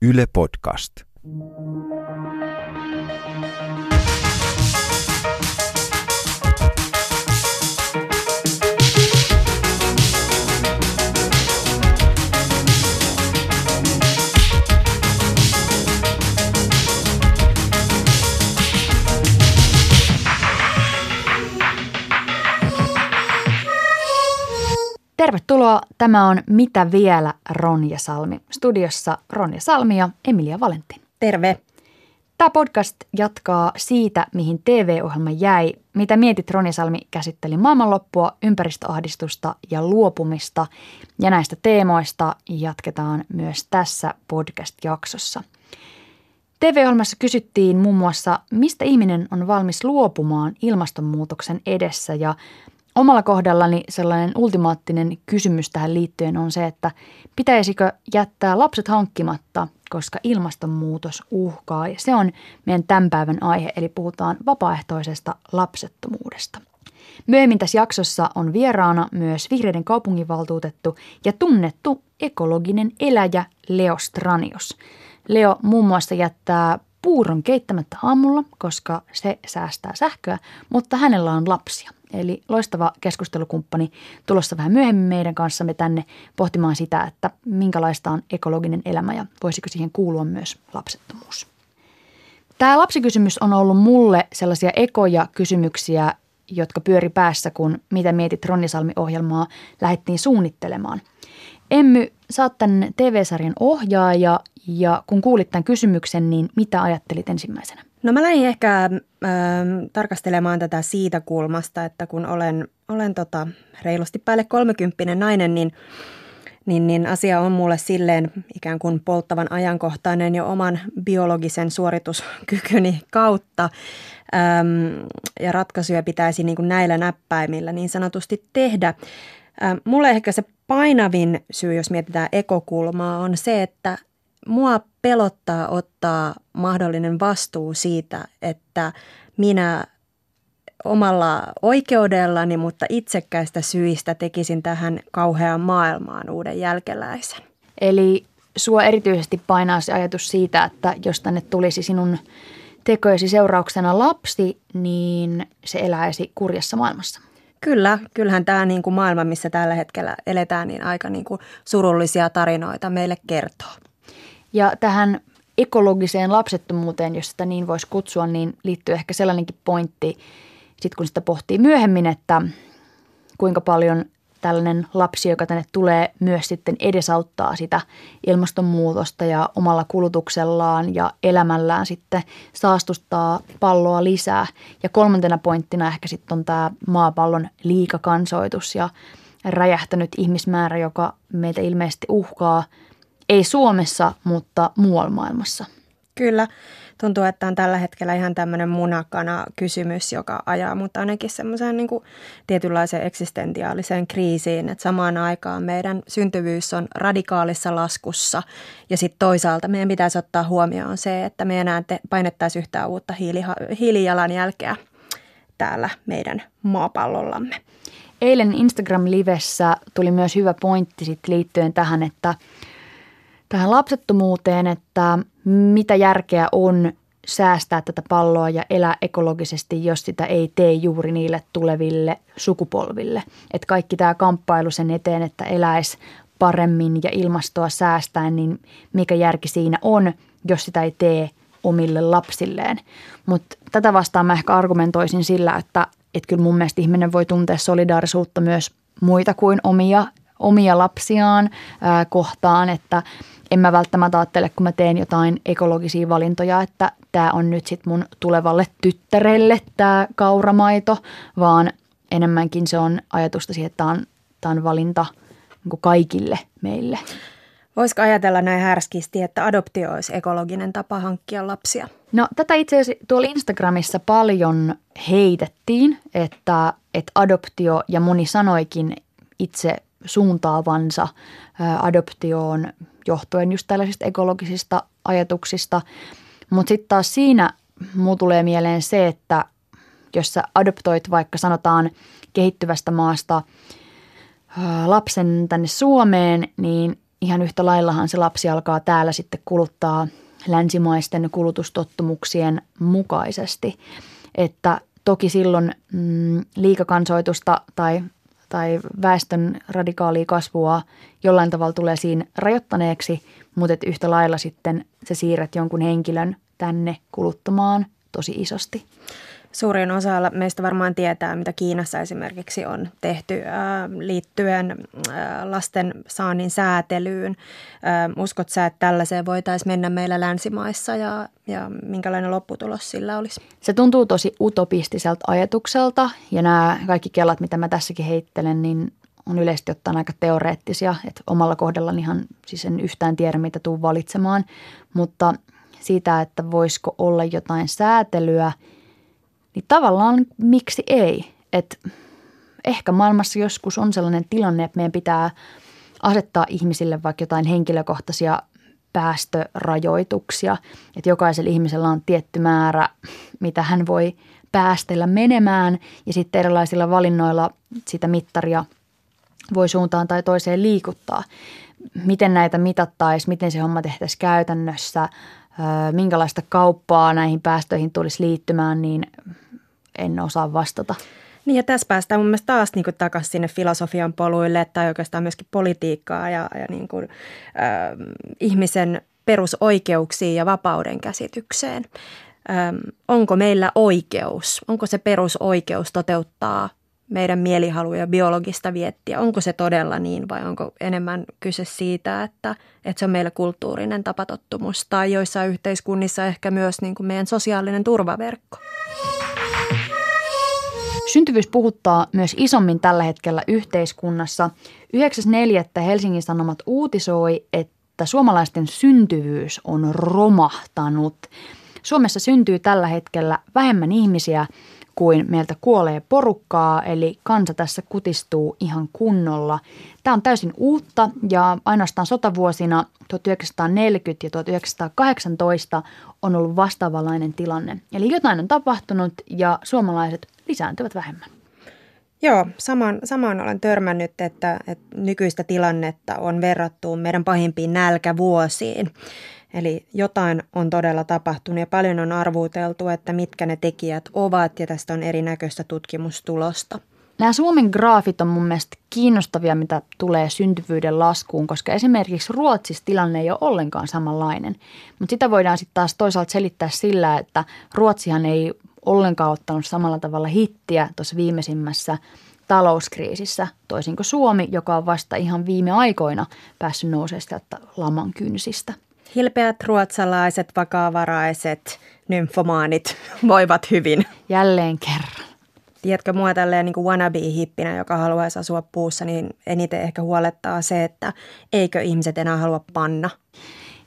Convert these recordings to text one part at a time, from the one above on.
Yle Podcast. Tervetuloa. Tämä on Mitä vielä Ronja Salmi. Studiossa Ronja Salmi ja Emilia Valentin. Terve. Tämä podcast jatkaa siitä, mihin TV-ohjelma jäi. Mitä mietit Ronja Salmi käsitteli maailmanloppua, ympäristöahdistusta ja luopumista. Ja näistä teemoista jatketaan myös tässä podcast-jaksossa. TV-ohjelmassa kysyttiin muun muassa, mistä ihminen on valmis luopumaan ilmastonmuutoksen edessä ja Omalla kohdallani sellainen ultimaattinen kysymys tähän liittyen on se, että pitäisikö jättää lapset hankkimatta, koska ilmastonmuutos uhkaa. Ja se on meidän tämän päivän aihe, eli puhutaan vapaaehtoisesta lapsettomuudesta. Myöhemmin tässä jaksossa on vieraana myös vihreiden kaupunginvaltuutettu ja tunnettu ekologinen eläjä Leo Stranios. Leo muun muassa jättää puuron keittämättä aamulla, koska se säästää sähköä, mutta hänellä on lapsia. Eli loistava keskustelukumppani tulossa vähän myöhemmin meidän kanssamme tänne pohtimaan sitä, että minkälaista on ekologinen elämä ja voisiko siihen kuulua myös lapsettomuus. Tämä lapsikysymys on ollut mulle sellaisia ekoja kysymyksiä, jotka pyöri päässä, kun Mitä mietit Ronnisalmi-ohjelmaa lähdettiin suunnittelemaan. Emmy, sä oot tämän TV-sarjan ohjaaja ja kun kuulit tämän kysymyksen, niin mitä ajattelit ensimmäisenä? No mä lähdin ehkä äh, tarkastelemaan tätä siitä kulmasta, että kun olen, olen tota, reilusti päälle kolmekymppinen nainen, niin, niin, niin asia on mulle silleen ikään kuin polttavan ajankohtainen jo oman biologisen suorituskykyni kautta. Ähm, ja ratkaisuja pitäisi niin kuin näillä näppäimillä niin sanotusti tehdä. Mulle ehkä se painavin syy, jos mietitään ekokulmaa, on se, että mua pelottaa ottaa mahdollinen vastuu siitä, että minä omalla oikeudellani, mutta itsekkäistä syistä tekisin tähän kauheaan maailmaan uuden jälkeläisen. Eli sua erityisesti painaa se ajatus siitä, että jos tänne tulisi sinun tekojesi seurauksena lapsi, niin se eläisi kurjassa maailmassa. Kyllä, kyllähän tämä niin kuin maailma, missä tällä hetkellä eletään, niin aika niin kuin surullisia tarinoita meille kertoo. Ja tähän ekologiseen lapsettomuuteen, jos sitä niin voisi kutsua, niin liittyy ehkä sellainenkin pointti, sitten kun sitä pohtii myöhemmin, että kuinka paljon tällainen lapsi, joka tänne tulee, myös sitten edesauttaa sitä ilmastonmuutosta ja omalla kulutuksellaan ja elämällään sitten saastuttaa palloa lisää. Ja kolmantena pointtina ehkä sitten on tämä maapallon liikakansoitus ja räjähtänyt ihmismäärä, joka meitä ilmeisesti uhkaa – ei Suomessa, mutta muualla maailmassa. Kyllä. Tuntuu, että on tällä hetkellä ihan tämmöinen munakana kysymys, joka ajaa mut ainakin semmoiseen niin tietynlaiseen eksistentiaaliseen kriisiin, että samaan aikaan meidän syntyvyys on radikaalissa laskussa ja sitten toisaalta meidän pitäisi ottaa huomioon se, että me enää te- painettaisiin yhtään uutta hiiliha- hiilijalanjälkeä täällä meidän maapallollamme. Eilen Instagram-livessä tuli myös hyvä pointti sit liittyen tähän, että – tähän lapsettomuuteen, että mitä järkeä on säästää tätä palloa ja elää ekologisesti, jos sitä ei tee juuri niille tuleville sukupolville. Että kaikki tämä kamppailu sen eteen, että eläisi paremmin ja ilmastoa säästäen, niin mikä järki siinä on, jos sitä ei tee omille lapsilleen. Mutta tätä vastaan mä ehkä argumentoisin sillä, että, että kyllä mun mielestä ihminen voi tuntea solidaarisuutta myös muita kuin omia, omia lapsiaan ää, kohtaan, että – en mä välttämättä ajattele, kun mä teen jotain ekologisia valintoja, että tämä on nyt sitten mun tulevalle tyttärelle tämä kauramaito, vaan enemmänkin se on ajatusta siihen, että tämä on, tämä on valinta niin kaikille meille. Voisiko ajatella näin härskisti, että adoptio olisi ekologinen tapa hankkia lapsia? No tätä itse asiassa tuolla Instagramissa paljon heitettiin, että, että adoptio ja moni sanoikin itse suuntaavansa adoptioon johtuen just tällaisista ekologisista ajatuksista. Mutta sitten taas siinä muu tulee mieleen se, että jos sä adoptoit vaikka sanotaan kehittyvästä maasta lapsen tänne Suomeen, niin ihan yhtä laillahan se lapsi alkaa täällä sitten kuluttaa länsimaisten kulutustottumuksien mukaisesti. Että toki silloin mm, liikakansoitusta tai, tai väestön radikaalia kasvua jollain tavalla tulee siinä rajoittaneeksi, mutta että yhtä lailla sitten se siirret jonkun henkilön tänne kuluttamaan tosi isosti. Suurin osa meistä varmaan tietää, mitä Kiinassa esimerkiksi on tehty liittyen lasten saannin säätelyyn. Uskot sä, että tällaiseen voitaisiin mennä meillä länsimaissa ja, ja minkälainen lopputulos sillä olisi? Se tuntuu tosi utopistiselta ajatukselta ja nämä kaikki kelat, mitä mä tässäkin heittelen, niin on yleisesti ottaen aika teoreettisia. Että omalla kohdallani ihan siis en yhtään tiedä, mitä tuun valitsemaan, mutta siitä, että voisiko olla jotain säätelyä – niin tavallaan miksi ei? Että ehkä maailmassa joskus on sellainen tilanne, että meidän pitää asettaa ihmisille vaikka jotain henkilökohtaisia päästörajoituksia, että jokaisella ihmisellä on tietty määrä, mitä hän voi päästellä menemään ja sitten erilaisilla valinnoilla sitä mittaria voi suuntaan tai toiseen liikuttaa. Miten näitä mitattaisiin, miten se homma tehtäisiin käytännössä, minkälaista kauppaa näihin päästöihin tulisi liittymään, niin en osaa vastata. Niin ja tässä päästään mun mielestä taas niin takaisin sinne filosofian poluille tai oikeastaan myöskin politiikkaa ja, ja niin kuin, äh, ihmisen perusoikeuksiin ja vapauden käsitykseen. Ähm, onko meillä oikeus, onko se perusoikeus toteuttaa meidän mielihaluja biologista viettiä? Onko se todella niin vai onko enemmän kyse siitä, että, että se on meillä kulttuurinen tapatottumus tai joissain yhteiskunnissa ehkä myös niin kuin meidän sosiaalinen turvaverkko? Syntyvyys puhuttaa myös isommin tällä hetkellä yhteiskunnassa. 9.4. Helsingin Sanomat uutisoi, että suomalaisten syntyvyys on romahtanut. Suomessa syntyy tällä hetkellä vähemmän ihmisiä kuin meiltä kuolee porukkaa, eli kansa tässä kutistuu ihan kunnolla. Tämä on täysin uutta ja ainoastaan sotavuosina 1940 ja 1918 on ollut vastaavanlainen tilanne. Eli jotain on tapahtunut ja suomalaiset lisääntyvät vähemmän. Joo, samaan, samaan olen törmännyt, että, että nykyistä tilannetta on verrattu meidän pahimpiin nälkävuosiin. Eli jotain on todella tapahtunut ja paljon on arvuuteltu, että mitkä ne tekijät ovat ja tästä on erinäköistä tutkimustulosta. Nämä Suomen graafit on mun mielestä kiinnostavia, mitä tulee syntyvyyden laskuun, koska esimerkiksi Ruotsissa tilanne ei ole ollenkaan samanlainen. Mutta sitä voidaan sitten taas toisaalta selittää sillä, että Ruotsihan ei ollenkaan ottanut samalla tavalla hittiä tuossa viimeisimmässä talouskriisissä, toisin kuin Suomi, joka on vasta ihan viime aikoina päässyt nousemaan sieltä laman kynsistä. Hilpeät ruotsalaiset, vakavaraiset, nymfomaanit voivat hyvin. Jälleen kerran. Tiedätkö mua tälleen niin wannabe-hippinä, joka haluaisi asua puussa, niin eniten ehkä huolettaa se, että eikö ihmiset enää halua panna.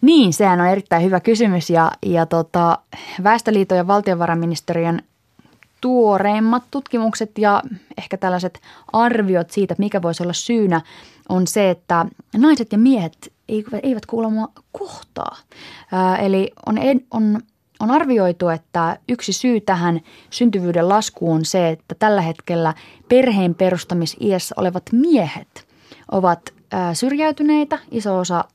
Niin, sehän on erittäin hyvä kysymys ja, ja tota, Väestöliiton ja valtiovarainministeriön tuoreimmat tutkimukset ja ehkä tällaiset arviot siitä, mikä voisi olla syynä, on se, että naiset ja miehet eivät kuulemma kohtaa. Ää, eli on, on, on arvioitu, että yksi syy tähän syntyvyyden laskuun on se, että tällä hetkellä perheen perustamisiässä olevat miehet ovat ää, syrjäytyneitä. Iso osa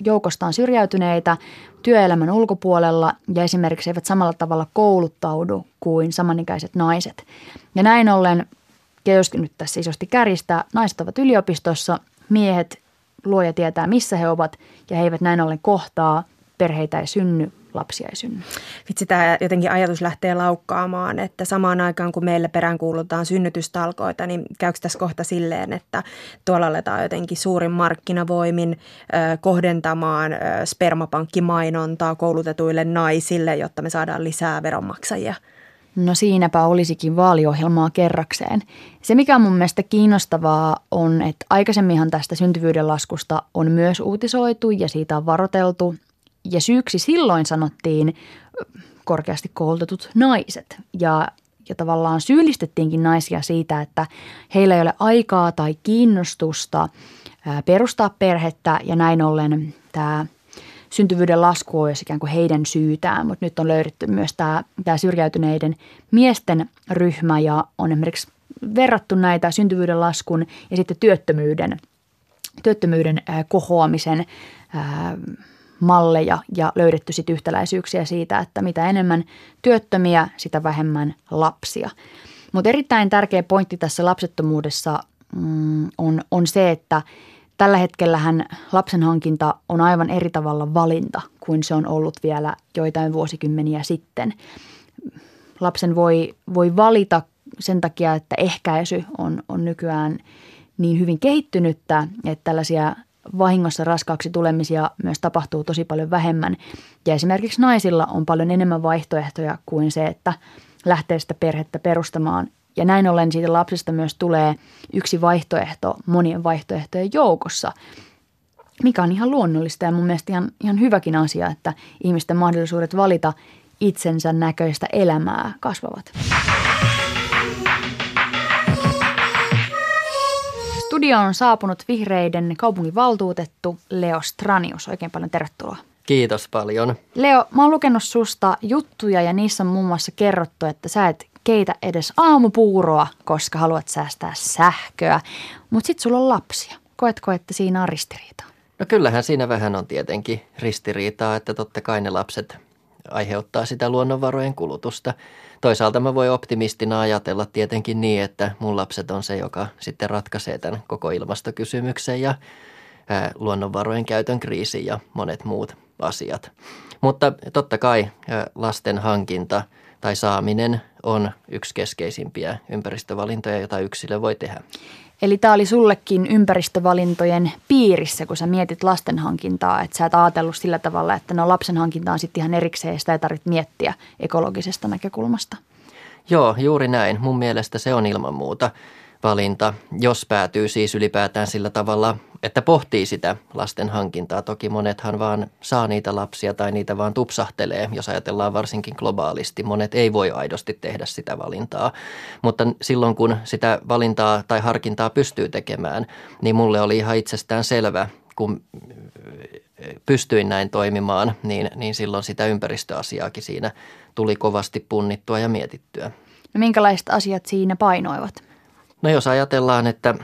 joukostaan syrjäytyneitä työelämän ulkopuolella ja esimerkiksi eivät samalla tavalla kouluttaudu kuin samanikäiset naiset. Ja näin ollen, ja jos nyt tässä isosti kärjistää, naiset ovat yliopistossa, miehet luoja tietää missä he ovat ja he eivät näin ollen kohtaa, perheitä ei synny, lapsia ei synny. Vitsi, tämä jotenkin ajatus lähtee laukkaamaan, että samaan aikaan kun meillä peräänkuulutaan synnytystalkoita, niin käykö tässä kohta silleen, että tuolla aletaan jotenkin suurin markkinavoimin kohdentamaan spermapankkimainontaa koulutetuille naisille, jotta me saadaan lisää veronmaksajia? No siinäpä olisikin vaaliohjelmaa kerrakseen. Se mikä on mun mielestä kiinnostavaa on, että aikaisemminhan tästä syntyvyyden laskusta on myös uutisoitu ja siitä on varoteltu. Ja syyksi silloin sanottiin korkeasti koulutetut naiset. Ja, ja tavallaan syyllistettiinkin naisia siitä, että heillä ei ole aikaa tai kiinnostusta perustaa perhettä. Ja näin ollen tämä syntyvyyden lasku on ikään kuin heidän syytään, mutta nyt on löydetty myös tämä, tämä syrjäytyneiden miesten ryhmä ja on esimerkiksi verrattu näitä syntyvyyden laskun ja sitten työttömyyden työttömyyden kohoamisen malleja ja löydetty sitten yhtäläisyyksiä siitä, että mitä enemmän työttömiä, sitä vähemmän lapsia. Mutta erittäin tärkeä pointti tässä lapsettomuudessa mm, on, on se, että tällä hetkellähän lapsen hankinta on aivan eri tavalla valinta kuin se on ollut vielä joitain vuosikymmeniä sitten. Lapsen voi, voi valita sen takia, että ehkäisy on, on nykyään niin hyvin kehittynyttä, että tällaisia vahingossa raskaaksi tulemisia myös tapahtuu tosi paljon vähemmän. Ja esimerkiksi naisilla on paljon enemmän vaihtoehtoja kuin se, että lähtee sitä perhettä perustamaan. Ja näin ollen siitä lapsesta myös tulee yksi vaihtoehto monien vaihtoehtojen joukossa, mikä on ihan luonnollista ja mun mielestä ihan, ihan hyväkin asia, että ihmisten mahdollisuudet valita itsensä näköistä elämää kasvavat. Studioon on saapunut vihreiden kaupunginvaltuutettu Leo Stranius. Oikein paljon tervetuloa. Kiitos paljon. Leo, mä oon lukenut susta juttuja ja niissä on muun muassa kerrottu, että sä et keitä edes aamupuuroa, koska haluat säästää sähköä. Mutta sit sulla on lapsia. Koetko, että siinä on ristiriitaa? No kyllähän siinä vähän on tietenkin ristiriitaa, että totta kai ne lapset aiheuttaa sitä luonnonvarojen kulutusta. Toisaalta mä voi optimistina ajatella tietenkin niin, että mun lapset on se, joka sitten ratkaisee tämän koko ilmastokysymyksen ja luonnonvarojen käytön kriisi ja monet muut asiat. Mutta totta kai lasten hankinta tai saaminen on yksi keskeisimpiä ympäristövalintoja, joita yksilö voi tehdä. Eli tämä oli sullekin ympäristövalintojen piirissä, kun sä mietit lasten hankintaa, että sä et ajatellut sillä tavalla, että no lapsen hankinta on sitten ihan erikseen ja sitä ei tarvitse miettiä ekologisesta näkökulmasta. Joo, juuri näin. Mun mielestä se on ilman muuta valinta, jos päätyy siis ylipäätään sillä tavalla, että pohtii sitä lasten hankintaa. Toki monethan vaan saa niitä lapsia tai niitä vaan tupsahtelee, jos ajatellaan varsinkin globaalisti. Monet ei voi aidosti tehdä sitä valintaa, mutta silloin kun sitä valintaa tai harkintaa pystyy tekemään, niin mulle oli ihan itsestään selvä, kun pystyin näin toimimaan, niin, niin silloin sitä ympäristöasiaakin siinä tuli kovasti punnittua ja mietittyä. No minkälaiset asiat siinä painoivat? No jos ajatellaan, että,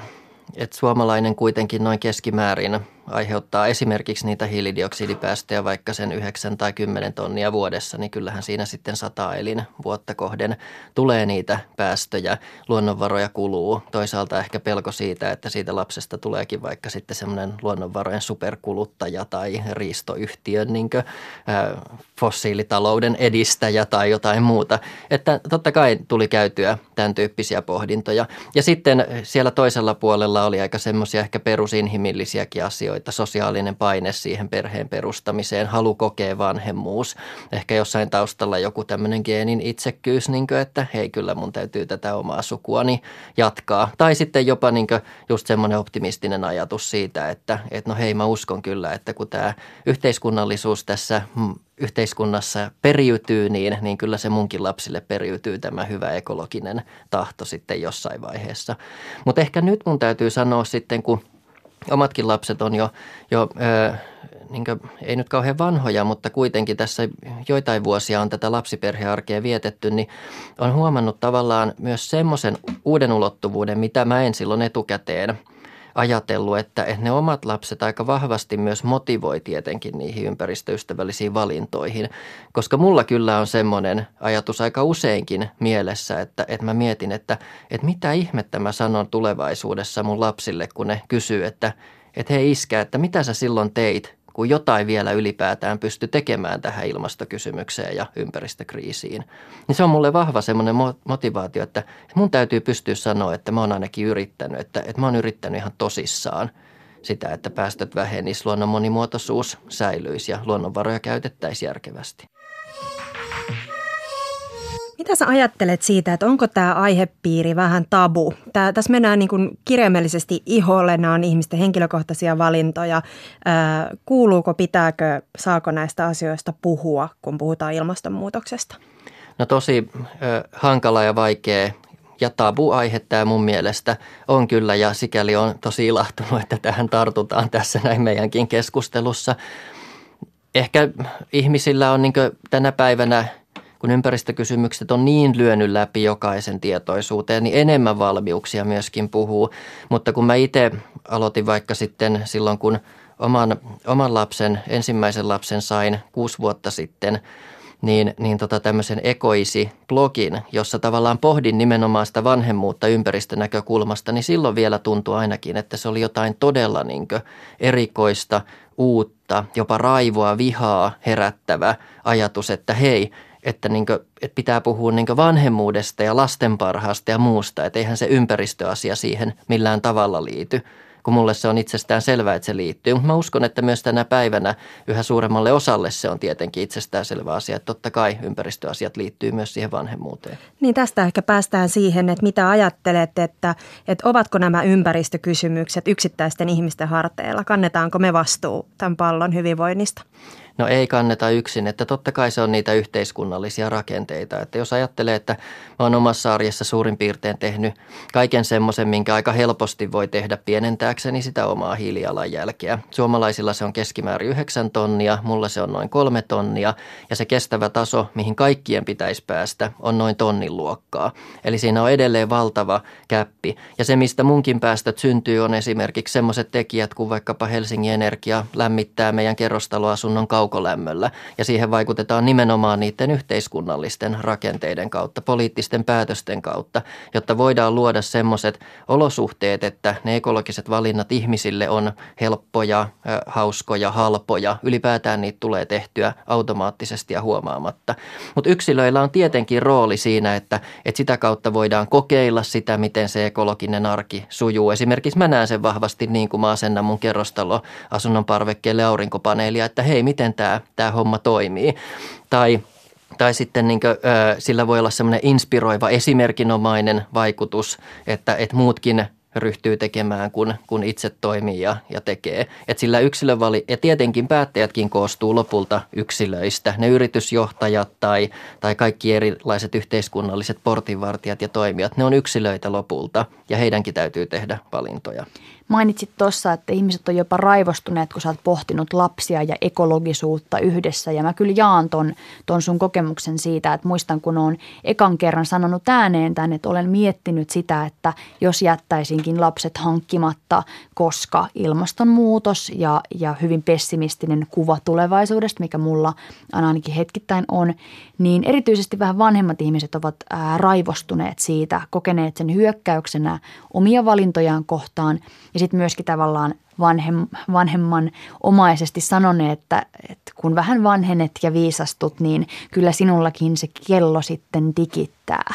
että suomalainen kuitenkin noin keskimäärin aiheuttaa esimerkiksi niitä hiilidioksidipäästöjä vaikka sen 9 tai 10 tonnia vuodessa, niin kyllähän siinä sitten sata elin vuotta kohden tulee niitä päästöjä, luonnonvaroja kuluu. Toisaalta ehkä pelko siitä, että siitä lapsesta tuleekin vaikka sitten semmoinen luonnonvarojen superkuluttaja tai riistoyhtiön niin kuin, äh, fossiilitalouden edistäjä tai jotain muuta. Että totta kai tuli käytyä tämän tyyppisiä pohdintoja. Ja sitten siellä toisella puolella oli aika semmoisia ehkä perusinhimillisiäkin asioita asioita, sosiaalinen paine siihen perheen perustamiseen, halu kokea vanhemmuus, ehkä jossain taustalla joku tämmöinen geenin itsekkyys, niin kuin, että hei kyllä mun täytyy tätä omaa sukuani jatkaa. Tai sitten jopa niin kuin just semmoinen optimistinen ajatus siitä, että, että no hei mä uskon kyllä, että kun tämä yhteiskunnallisuus tässä yhteiskunnassa periytyy, niin, niin kyllä se munkin lapsille periytyy tämä hyvä ekologinen tahto sitten jossain vaiheessa. Mutta ehkä nyt mun täytyy sanoa sitten, kun – omatkin lapset on jo, jo ö, niin kuin, ei nyt kauhean vanhoja, mutta kuitenkin tässä joitain vuosia on tätä lapsiperhearkea vietetty, niin on huomannut tavallaan myös semmoisen uuden ulottuvuuden, mitä mä en silloin etukäteen – ajatellut, että, ne omat lapset aika vahvasti myös motivoi tietenkin niihin ympäristöystävällisiin valintoihin. Koska mulla kyllä on semmoinen ajatus aika useinkin mielessä, että, että mä mietin, että, että mitä ihmettä mä sanon tulevaisuudessa mun lapsille, kun ne kysyy, että, että hei iskä, että mitä sä silloin teit, kun jotain vielä ylipäätään pysty tekemään tähän ilmastokysymykseen ja ympäristökriisiin. Niin se on mulle vahva semmoinen motivaatio, että mun täytyy pystyä sanoa, että mä oon ainakin yrittänyt, että, että mä oon yrittänyt ihan tosissaan sitä, että päästöt vähenisivät, luonnon monimuotoisuus säilyisi ja luonnonvaroja käytettäisiin järkevästi. Mitä sä ajattelet siitä, että onko tämä aihepiiri vähän tabu? Tää, tässä mennään niin kirjaimellisesti iholle, nämä on ihmisten henkilökohtaisia valintoja. Ää, kuuluuko, pitääkö, saako näistä asioista puhua, kun puhutaan ilmastonmuutoksesta? No tosi äh, hankala ja vaikea ja tabu-aihe tämä mun mielestä on kyllä ja sikäli on tosi ilahtunut, että tähän tartutaan tässä näin meidänkin keskustelussa. Ehkä ihmisillä on niin tänä päivänä – kun ympäristökysymykset on niin lyönyt läpi jokaisen tietoisuuteen, niin enemmän valmiuksia myöskin puhuu. Mutta kun mä itse aloitin vaikka sitten silloin, kun oman, oman lapsen, ensimmäisen lapsen sain kuusi vuotta sitten – niin, niin tota tämmöisen ekoisi-blogin, jossa tavallaan pohdin nimenomaan sitä vanhemmuutta ympäristönäkökulmasta, niin silloin vielä tuntui ainakin, että se oli jotain todella niin erikoista, uutta, jopa raivoa, vihaa herättävä ajatus, että hei, että, niin kuin, että pitää puhua niin vanhemmuudesta ja lasten parhaasta ja muusta, että eihän se ympäristöasia siihen millään tavalla liity kun mulle se on itsestään selvää, että se liittyy. Mutta mä uskon, että myös tänä päivänä yhä suuremmalle osalle se on tietenkin itsestään selvä asia, että totta kai ympäristöasiat liittyy myös siihen vanhemmuuteen. Niin tästä ehkä päästään siihen, että mitä ajattelet, että, että ovatko nämä ympäristökysymykset yksittäisten ihmisten harteilla? Kannetaanko me vastuu tämän pallon hyvinvoinnista? No ei kanneta yksin, että totta kai se on niitä yhteiskunnallisia rakenteita. Että jos ajattelee, että mä oon omassa arjessa suurin piirtein tehnyt kaiken semmoisen, minkä aika helposti voi tehdä pienentääkseni sitä omaa hiilijalanjälkeä. Suomalaisilla se on keskimäärin 9 tonnia, mulla se on noin kolme tonnia ja se kestävä taso, mihin kaikkien pitäisi päästä, on noin tonnin luokkaa. Eli siinä on edelleen valtava käppi. Ja se, mistä munkin päästöt syntyy, on esimerkiksi semmoiset tekijät kuin vaikkapa Helsingin Energia lämmittää meidän kerrostaloasunnon kaupunkia kaukolämmöllä ja siihen vaikutetaan nimenomaan niiden yhteiskunnallisten rakenteiden kautta, poliittisten päätösten kautta, jotta voidaan luoda semmoiset olosuhteet, että ne ekologiset valinnat ihmisille on helppoja, hauskoja, halpoja. Ylipäätään niitä tulee tehtyä automaattisesti ja huomaamatta. Mutta yksilöillä on tietenkin rooli siinä, että, että sitä kautta voidaan kokeilla sitä, miten se ekologinen arki sujuu. Esimerkiksi mä näen sen vahvasti niin kuin mä asennan mun kerrostalo asunnon parvekkeelle aurinkopaneelia, että hei, miten tämä, tämä homma toimii. Tai tai sitten niin kuin, sillä voi olla semmoinen inspiroiva esimerkinomainen vaikutus, että, että muutkin ryhtyy tekemään, kun, kun itse toimii ja, ja tekee. Et sillä yksilövali, ja tietenkin päättäjätkin koostuu lopulta yksilöistä. Ne yritysjohtajat tai, tai kaikki erilaiset yhteiskunnalliset portinvartijat ja toimijat, ne on yksilöitä lopulta ja heidänkin täytyy tehdä valintoja. Mainitsit tuossa, että ihmiset on jopa raivostuneet, kun sä oot pohtinut lapsia ja ekologisuutta yhdessä. Ja mä kyllä jaan ton, ton sun kokemuksen siitä, että muistan kun oon ekan kerran sanonut ääneen tämän, että olen miettinyt sitä, että jos jättäisinkin lapset hankkimatta, koska ilmastonmuutos ja, ja hyvin pessimistinen kuva tulevaisuudesta, mikä mulla ainakin hetkittäin on, niin erityisesti vähän vanhemmat ihmiset ovat raivostuneet siitä, kokeneet sen hyökkäyksenä omia valintojaan kohtaan ja sitten myöskin tavallaan vanhem, vanhemman omaisesti sanoneet, että, että kun vähän vanhenet ja viisastut, niin kyllä sinullakin se kello sitten tikittää.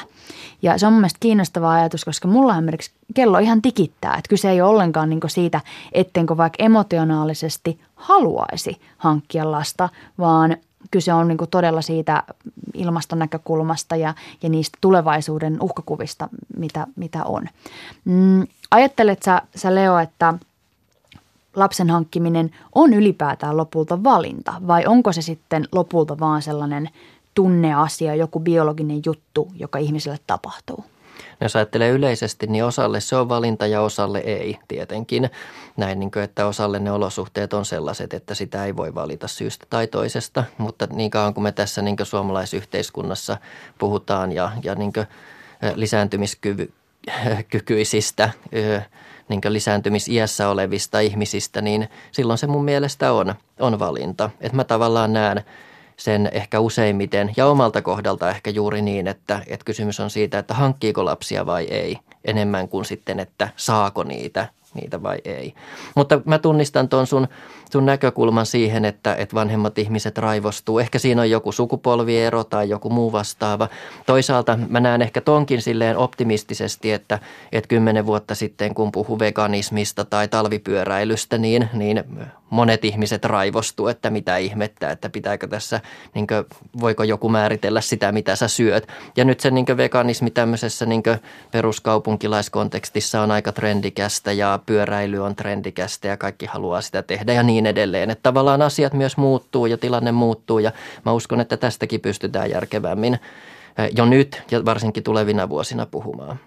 Ja se on mun kiinnostava ajatus, koska mulla esimerkiksi kello ihan tikittää. Että kyse ei ole ollenkaan niin siitä, ettenkö vaikka emotionaalisesti haluaisi hankkia lasta, vaan kyse on niin todella siitä ilmaston näkökulmasta ja, ja niistä tulevaisuuden uhkakuvista, mitä, mitä on. Mm, ajattelet sä, sä Leo, että lapsen hankkiminen on ylipäätään lopulta valinta vai onko se sitten lopulta vaan sellainen tunneasia, joku biologinen juttu, joka ihmiselle tapahtuu? Jos ajattelee yleisesti, niin osalle se on valinta ja osalle ei tietenkin. Näin, niin kuin, että osalle ne olosuhteet on sellaiset, että sitä ei voi valita syystä tai toisesta. Mutta niin kauan kuin me tässä niin kuin suomalaisyhteiskunnassa puhutaan ja, ja niin kuin lisääntymiskykyisistä niin lisääntymisiässä olevista ihmisistä, niin silloin se mun mielestä on, on valinta. Että mä tavallaan näen sen ehkä useimmiten ja omalta kohdalta ehkä juuri niin, että, että kysymys on siitä, että hankkiiko lapsia vai ei, enemmän kuin sitten, että saako niitä niitä vai ei. Mutta mä tunnistan tuon sun, sun näkökulman siihen, että, että vanhemmat ihmiset raivostuu. Ehkä siinä on joku sukupolviero tai joku muu vastaava. Toisaalta mä näen ehkä tonkin silleen optimistisesti, että, että kymmenen vuotta sitten kun puhu veganismista tai talvipyöräilystä, niin, niin monet ihmiset raivostuu, että mitä ihmettä, että pitääkö tässä, niin kuin, voiko joku määritellä sitä, mitä sä syöt. Ja nyt se niin veganismi tämmöisessä niin peruskaupunkilaiskontekstissa on aika trendikästä ja pyöräily on trendikästä ja kaikki haluaa sitä tehdä ja niin edelleen. Että tavallaan asiat myös muuttuu ja tilanne muuttuu ja mä uskon, että tästäkin pystytään järkevämmin eh, jo nyt ja varsinkin tulevina vuosina puhumaan.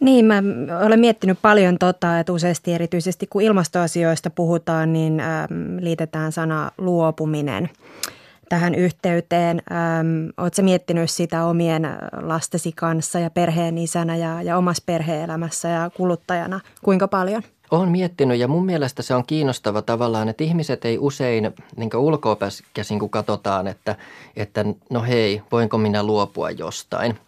Niin, mä olen miettinyt paljon tota, että useasti erityisesti kun ilmastoasioista puhutaan, niin ähm, liitetään sana luopuminen tähän yhteyteen. Oletko miettinyt sitä omien lastesi kanssa ja perheen isänä ja, ja omassa perheelämässä ja kuluttajana kuinka paljon? Olen miettinyt ja mun mielestä se on kiinnostava tavallaan, että ihmiset ei usein niin ulkoa käsin, kun katsotaan, että, että no hei, voinko minä luopua jostain.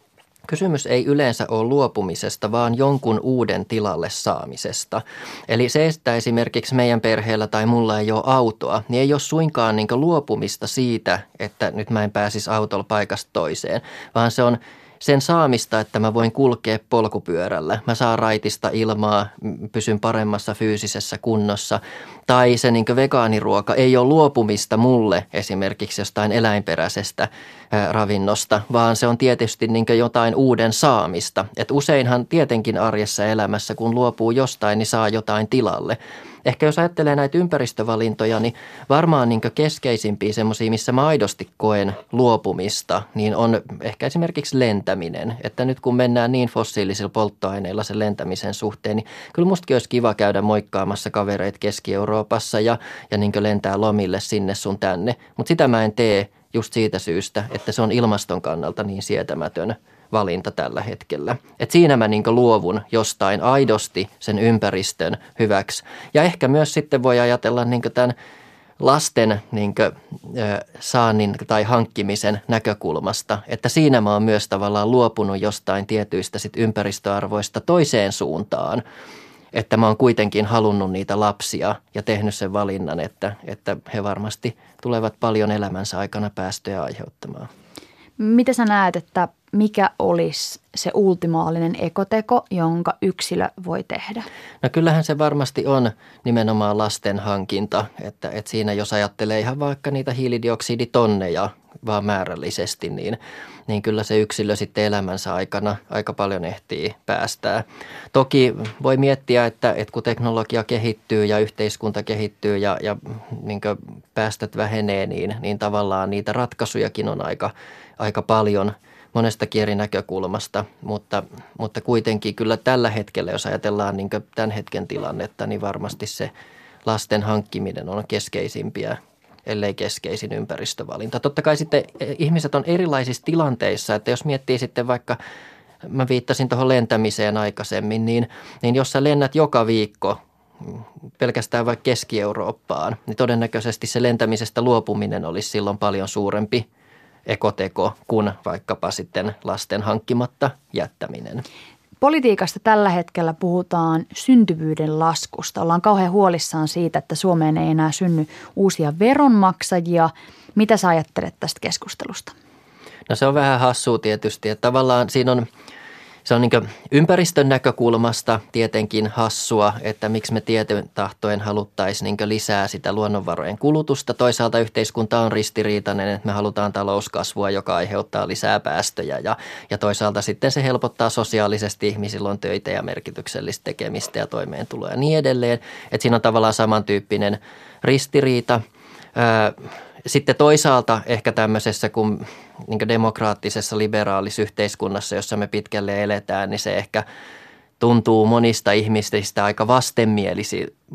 Kysymys ei yleensä ole luopumisesta, vaan jonkun uuden tilalle saamisesta. Eli se, että esimerkiksi meidän perheellä tai mulla ei ole autoa, niin ei ole suinkaan niin luopumista siitä, että nyt mä en pääsisi autolla paikasta toiseen, vaan se on sen saamista, että mä voin kulkea polkupyörällä. Mä saan raitista ilmaa, pysyn paremmassa fyysisessä kunnossa. Tai se niin vegaaniruoka ei ole luopumista mulle esimerkiksi jostain eläinperäisestä ravinnosta, vaan se on tietysti niin jotain uuden saamista. Et useinhan tietenkin arjessa elämässä, kun luopuu jostain, niin saa jotain tilalle. Ehkä jos ajattelee näitä ympäristövalintoja, niin varmaan niin keskeisimpiä semmoisia, missä mä aidosti koen luopumista, niin on ehkä esimerkiksi lentäminen. Että nyt kun mennään niin fossiilisilla polttoaineilla sen lentämisen suhteen, niin kyllä mustakin olisi kiva käydä moikkaamassa kavereita Keski-Euroopassa ja, ja niin lentää lomille sinne sun tänne. Mutta sitä mä en tee just siitä syystä, että se on ilmaston kannalta niin sietämätön – valinta tällä hetkellä. Et siinä mä niin luovun jostain aidosti sen ympäristön hyväksi. Ja ehkä myös sitten voi ajatella niin tämän lasten niin kuin, saannin tai hankkimisen näkökulmasta, että siinä mä oon myös tavallaan luopunut jostain tietyistä sit ympäristöarvoista toiseen suuntaan. Että mä oon kuitenkin halunnut niitä lapsia ja tehnyt sen valinnan, että, että he varmasti tulevat paljon elämänsä aikana päästöjä aiheuttamaan. Mitä sä näet, että mikä olisi se ultimaalinen ekoteko, jonka yksilö voi tehdä? No kyllähän se varmasti on nimenomaan lasten hankinta, että, että siinä jos ajattelee ihan vaikka niitä hiilidioksiditonneja vaan määrällisesti, niin, niin kyllä se yksilö sitten elämänsä aikana aika paljon ehtii päästää. Toki voi miettiä, että, että kun teknologia kehittyy ja yhteiskunta kehittyy ja, ja niin päästöt vähenee, niin, niin tavallaan niitä ratkaisujakin on aika, aika paljon – monesta eri näkökulmasta, mutta, mutta kuitenkin kyllä tällä hetkellä, jos ajatellaan niin tämän hetken tilannetta, niin varmasti se lasten hankkiminen on keskeisimpiä ellei keskeisin ympäristövalinta. Totta kai sitten eh, ihmiset on erilaisissa tilanteissa, että jos miettii sitten vaikka, mä viittasin tuohon lentämiseen aikaisemmin, niin, niin jos sä lennät joka viikko pelkästään vaikka Keski-Eurooppaan, niin todennäköisesti se lentämisestä luopuminen olisi silloin paljon suurempi ekoteko kuin vaikkapa sitten lasten hankkimatta jättäminen. Politiikasta tällä hetkellä puhutaan syntyvyyden laskusta. Ollaan kauhean huolissaan siitä, että Suomeen ei enää synny uusia veronmaksajia. Mitä sä ajattelet tästä keskustelusta? No se on vähän hassua tietysti, että tavallaan siinä on – se on niin ympäristön näkökulmasta tietenkin hassua, että miksi me tietyn tahtoen haluttaisiin niin lisää sitä luonnonvarojen kulutusta. Toisaalta yhteiskunta on ristiriitainen, että me halutaan talouskasvua, joka aiheuttaa lisää päästöjä ja, ja toisaalta sitten se helpottaa sosiaalisesti ihmisillä on töitä ja merkityksellistä tekemistä ja toimeentuloa ja niin edelleen. Että siinä on tavallaan samantyyppinen ristiriita. Sitten toisaalta ehkä tämmöisessä, kun niin demokraattisessa liberaalis yhteiskunnassa, jossa me pitkälle eletään, niin se ehkä tuntuu monista ihmisistä aika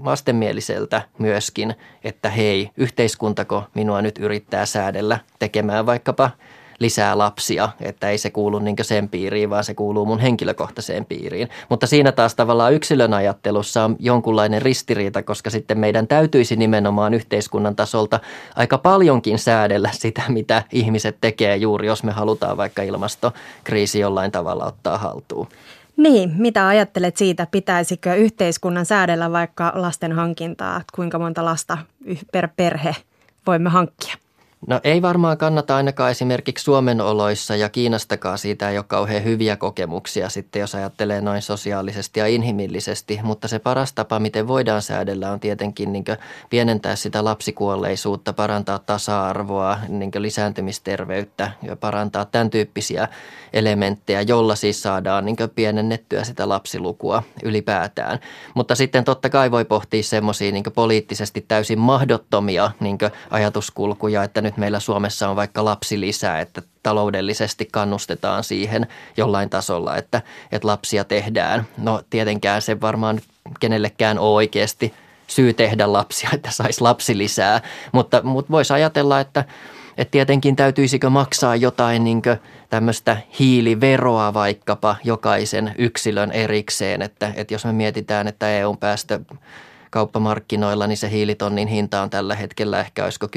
vastenmieliseltä myöskin, että hei, yhteiskuntako minua nyt yrittää säädellä tekemään vaikkapa – lisää lapsia, että ei se kuulu niin sen piiriin, vaan se kuuluu mun henkilökohtaiseen piiriin. Mutta siinä taas tavallaan yksilön ajattelussa on jonkunlainen ristiriita, koska sitten meidän täytyisi nimenomaan yhteiskunnan tasolta aika paljonkin säädellä sitä, mitä ihmiset tekee juuri, jos me halutaan vaikka ilmastokriisi jollain tavalla ottaa haltuun. Niin, mitä ajattelet siitä, pitäisikö yhteiskunnan säädellä vaikka lasten hankintaa, kuinka monta lasta per perhe voimme hankkia? No ei varmaan kannata ainakaan esimerkiksi Suomen oloissa ja Kiinastakaan siitä ei ole kauhean hyviä kokemuksia sitten, jos ajattelee noin sosiaalisesti ja inhimillisesti. Mutta se paras tapa, miten voidaan säädellä, on tietenkin niin pienentää sitä lapsikuolleisuutta, parantaa tasa-arvoa, niin lisääntymisterveyttä ja parantaa tämän tyyppisiä elementtejä, jolla siis saadaan niin pienennettyä sitä lapsilukua ylipäätään. Mutta sitten totta kai voi pohtia semmoisia niin poliittisesti täysin mahdottomia niin ajatuskulkuja, että nyt nyt meillä Suomessa on vaikka lapsilisää, että taloudellisesti kannustetaan siihen jollain tasolla, että, että lapsia tehdään. No tietenkään se varmaan kenellekään ole oikeasti syy tehdä lapsia, että saisi lapsilisää, mutta, mutta voisi ajatella, että, että tietenkin täytyisikö maksaa jotain niin tämmöistä hiiliveroa vaikkapa jokaisen yksilön erikseen, että, että jos me mietitään, että EUn päästö kauppamarkkinoilla, niin se hiilitonnin hinta on tällä hetkellä ehkä olisiko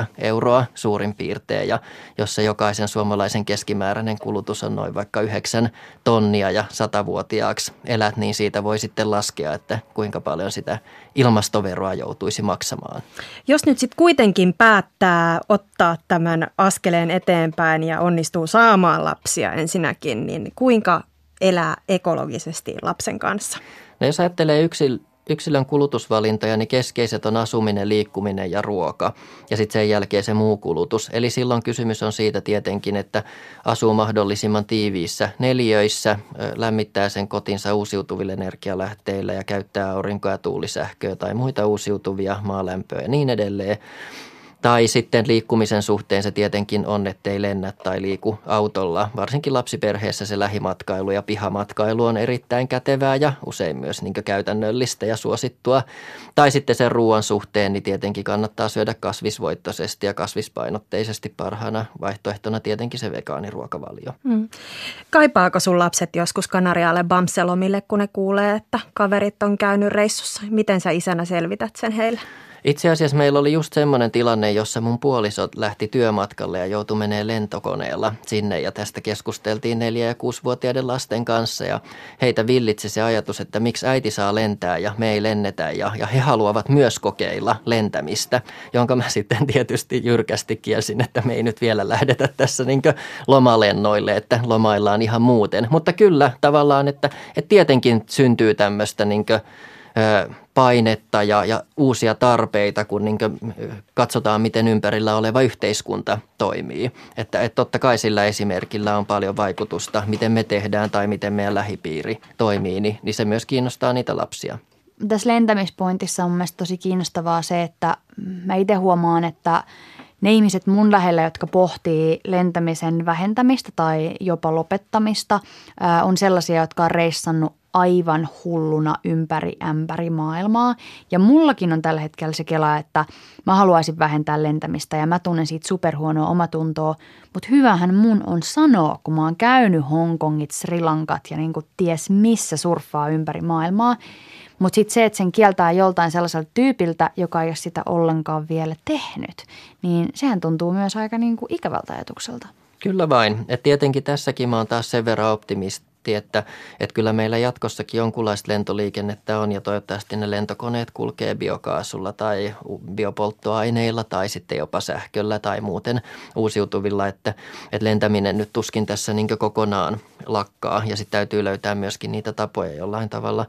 10-12 euroa suurin piirtein. Ja jos se jokaisen suomalaisen keskimääräinen kulutus on noin vaikka 9 tonnia ja satavuotiaaksi elät, niin siitä voi sitten laskea, että kuinka paljon sitä ilmastoveroa joutuisi maksamaan. Jos nyt sitten kuitenkin päättää ottaa tämän askeleen eteenpäin ja onnistuu saamaan lapsia ensinnäkin, niin kuinka elää ekologisesti lapsen kanssa? No jos ajattelee yksil, yksilön kulutusvalintoja, niin keskeiset on asuminen, liikkuminen ja ruoka ja sitten sen jälkeen se muu kulutus. Eli silloin kysymys on siitä tietenkin, että asuu mahdollisimman tiiviissä neliöissä, lämmittää sen kotinsa uusiutuville energialähteillä ja käyttää aurinko- ja tuulisähköä tai muita uusiutuvia maalämpöä ja niin edelleen. Tai sitten liikkumisen suhteen se tietenkin on, ettei lennä tai liiku autolla. Varsinkin lapsiperheessä se lähimatkailu ja pihamatkailu on erittäin kätevää ja usein myös niin käytännöllistä ja suosittua. Tai sitten sen ruoan suhteen, niin tietenkin kannattaa syödä kasvisvoittoisesti ja kasvispainotteisesti parhaana vaihtoehtona tietenkin se vegaaniruokavalio. Hmm. Kaipaako sun lapset joskus Kanarialle Bamselomille, kun ne kuulee, että kaverit on käynyt reissussa? Miten sä isänä selvität sen heille? Itse asiassa meillä oli just semmoinen tilanne, jossa mun puolisot lähti työmatkalle ja joutui menee lentokoneella sinne ja tästä keskusteltiin neljä- ja kuusivuotiaiden lasten kanssa ja heitä villitsi se ajatus, että miksi äiti saa lentää ja me ei lennetä ja, ja he haluavat myös kokeilla lentämistä, jonka mä sitten tietysti jyrkästi kielsin, että me ei nyt vielä lähdetä tässä niin lomalennoille, että lomaillaan ihan muuten. Mutta kyllä tavallaan, että, että tietenkin syntyy tämmöistä niin painetta ja, ja uusia tarpeita, kun niin katsotaan, miten ympärillä oleva yhteiskunta toimii. Että, että totta kai sillä esimerkillä on paljon vaikutusta, miten me tehdään tai miten meidän lähipiiri toimii, niin, niin se myös kiinnostaa niitä lapsia. Tässä lentämispointissa on mielestäni tosi kiinnostavaa se, että mä itse huomaan, että ne ihmiset mun lähellä, jotka pohtii lentämisen vähentämistä tai jopa lopettamista, on sellaisia, jotka on reissannut aivan hulluna ympäri ämpäri maailmaa. Ja mullakin on tällä hetkellä se kela, että mä haluaisin vähentää lentämistä ja mä tunnen siitä superhuonoa omatuntoa. Mutta hyvähän mun on sanoa, kun mä oon käynyt Hongkongit, Sri Lankat ja niin kuin ties missä surffaa ympäri maailmaa. Mutta sitten se, että sen kieltää joltain sellaiselta tyypiltä, joka ei ole sitä ollenkaan vielä tehnyt, niin sehän tuntuu myös aika niin kuin ikävältä ajatukselta. Kyllä vain. Et tietenkin tässäkin mä oon taas sen verran optimisti että, että kyllä meillä jatkossakin jonkunlaista lentoliikennettä on ja toivottavasti ne lentokoneet kulkee biokaasulla tai biopolttoaineilla tai sitten jopa sähköllä tai muuten uusiutuvilla, että, että lentäminen nyt tuskin tässä niin kokonaan lakkaa. Ja sitten täytyy löytää myöskin niitä tapoja jollain tavalla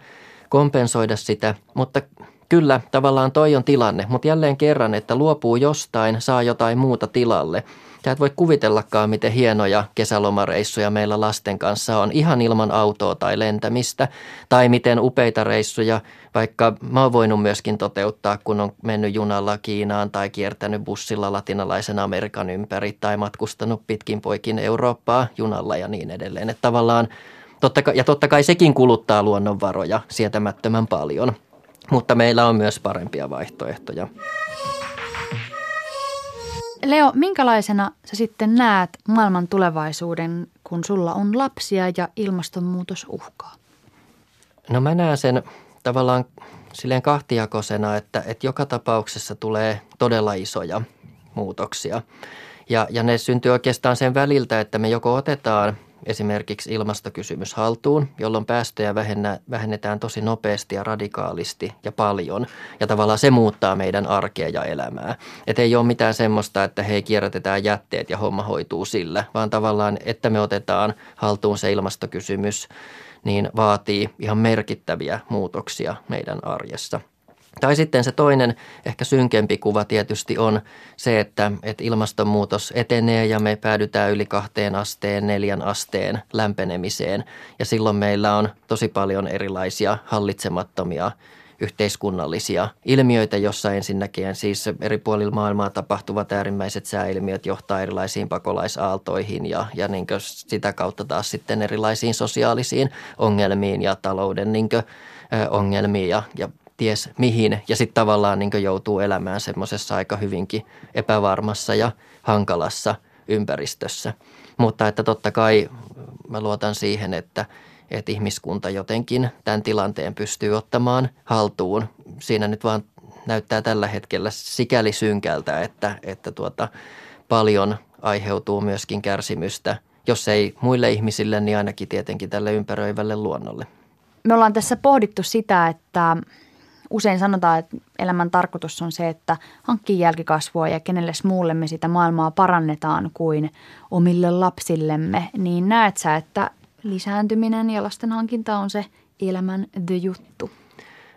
kompensoida sitä, mutta Kyllä, tavallaan toi on tilanne, mutta jälleen kerran, että luopuu jostain, saa jotain muuta tilalle – Sä et voi kuvitellakaan, miten hienoja kesälomareissuja meillä lasten kanssa on ihan ilman autoa tai lentämistä. Tai miten upeita reissuja, vaikka mä oon voinut myöskin toteuttaa, kun on mennyt junalla Kiinaan tai kiertänyt bussilla latinalaisen Amerikan ympäri tai matkustanut pitkin poikin Eurooppaa junalla ja niin edelleen. Että tavallaan, totta kai, ja totta kai sekin kuluttaa luonnonvaroja sietämättömän paljon, mutta meillä on myös parempia vaihtoehtoja. Leo, minkälaisena sä sitten näet maailman tulevaisuuden, kun sulla on lapsia ja ilmastonmuutos uhkaa? No mä näen sen tavallaan silleen kahtiakosena, että, että joka tapauksessa tulee todella isoja muutoksia. Ja, ja ne syntyy oikeastaan sen väliltä, että me joko otetaan esimerkiksi ilmastokysymys haltuun, jolloin päästöjä vähennetään tosi nopeasti ja radikaalisti ja paljon. Ja tavallaan se muuttaa meidän arkea ja elämää. Että ei ole mitään semmoista, että hei kierrätetään jätteet ja homma hoituu sillä, vaan tavallaan, että me otetaan haltuun se ilmastokysymys, niin vaatii ihan merkittäviä muutoksia meidän arjessa – tai sitten se toinen, ehkä synkempi kuva tietysti on se, että, että ilmastonmuutos etenee ja me päädytään yli kahteen asteen, neljän asteen lämpenemiseen. Ja silloin meillä on tosi paljon erilaisia hallitsemattomia yhteiskunnallisia ilmiöitä, jossa ensinnäkin siis eri puolilla maailmaa tapahtuvat äärimmäiset sääilmiöt johtaa erilaisiin pakolaisaaltoihin ja, ja niin sitä kautta taas sitten erilaisiin sosiaalisiin ongelmiin ja talouden niin ongelmiin ja, ja ties mihin ja sitten tavallaan niin joutuu elämään semmoisessa aika hyvinkin epävarmassa ja hankalassa ympäristössä. Mutta että totta kai mä luotan siihen, että, että ihmiskunta jotenkin tämän tilanteen pystyy ottamaan haltuun. Siinä nyt vaan näyttää tällä hetkellä sikäli synkältä, että, että tuota, paljon aiheutuu myöskin kärsimystä, jos ei muille ihmisille, niin ainakin tietenkin tälle ympäröivälle luonnolle. Me ollaan tässä pohdittu sitä, että usein sanotaan, että elämän tarkoitus on se, että hankkii jälkikasvua ja kenelle muulle me sitä maailmaa parannetaan kuin omille lapsillemme. Niin näet sä, että lisääntyminen ja lasten hankinta on se elämän the juttu?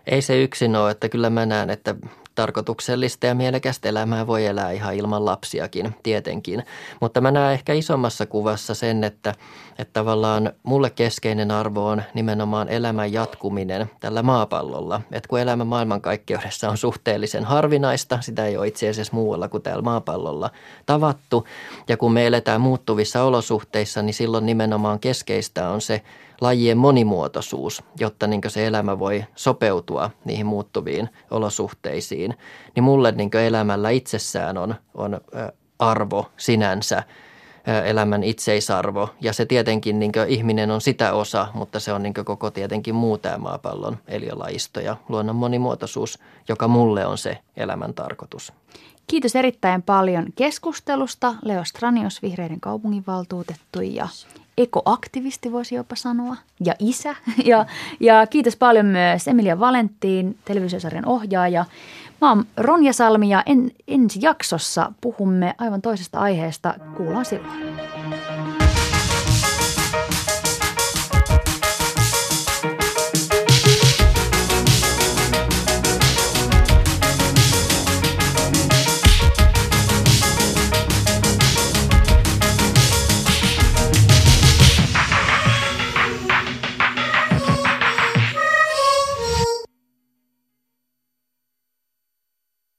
Ei se yksin ole, että kyllä mä näen, että tarkoituksellista ja mielekästä elämää voi elää ihan ilman lapsiakin tietenkin. Mutta mä näen ehkä isommassa kuvassa sen, että, että tavallaan mulle keskeinen arvo on nimenomaan elämän jatkuminen tällä maapallolla. Että kun elämä maailmankaikkeudessa on suhteellisen harvinaista, sitä ei ole itse asiassa muualla kuin täällä maapallolla tavattu. Ja kun me eletään muuttuvissa olosuhteissa, niin silloin nimenomaan keskeistä on se lajien monimuotoisuus, jotta niin se elämä voi sopeutua niihin muuttuviin olosuhteisiin, niin mulle niin elämällä itsessään on, on arvo sinänsä, elämän itseisarvo. Ja se tietenkin, niin ihminen on sitä osa, mutta se on niin koko tietenkin muu tämä maapallon eliölaisto ja luonnon monimuotoisuus, joka mulle on se elämän tarkoitus. Kiitos erittäin paljon keskustelusta. Leo Stranios, Vihreiden kaupunginvaltuutettu ja ekoaktivisti voisi jopa sanoa, ja isä. Ja, ja kiitos paljon myös Emilia Valentin, televisiosarjan ohjaaja. Mä oon Ronja Salmi ja en, ensi jaksossa puhumme aivan toisesta aiheesta. Kuullaan silloin.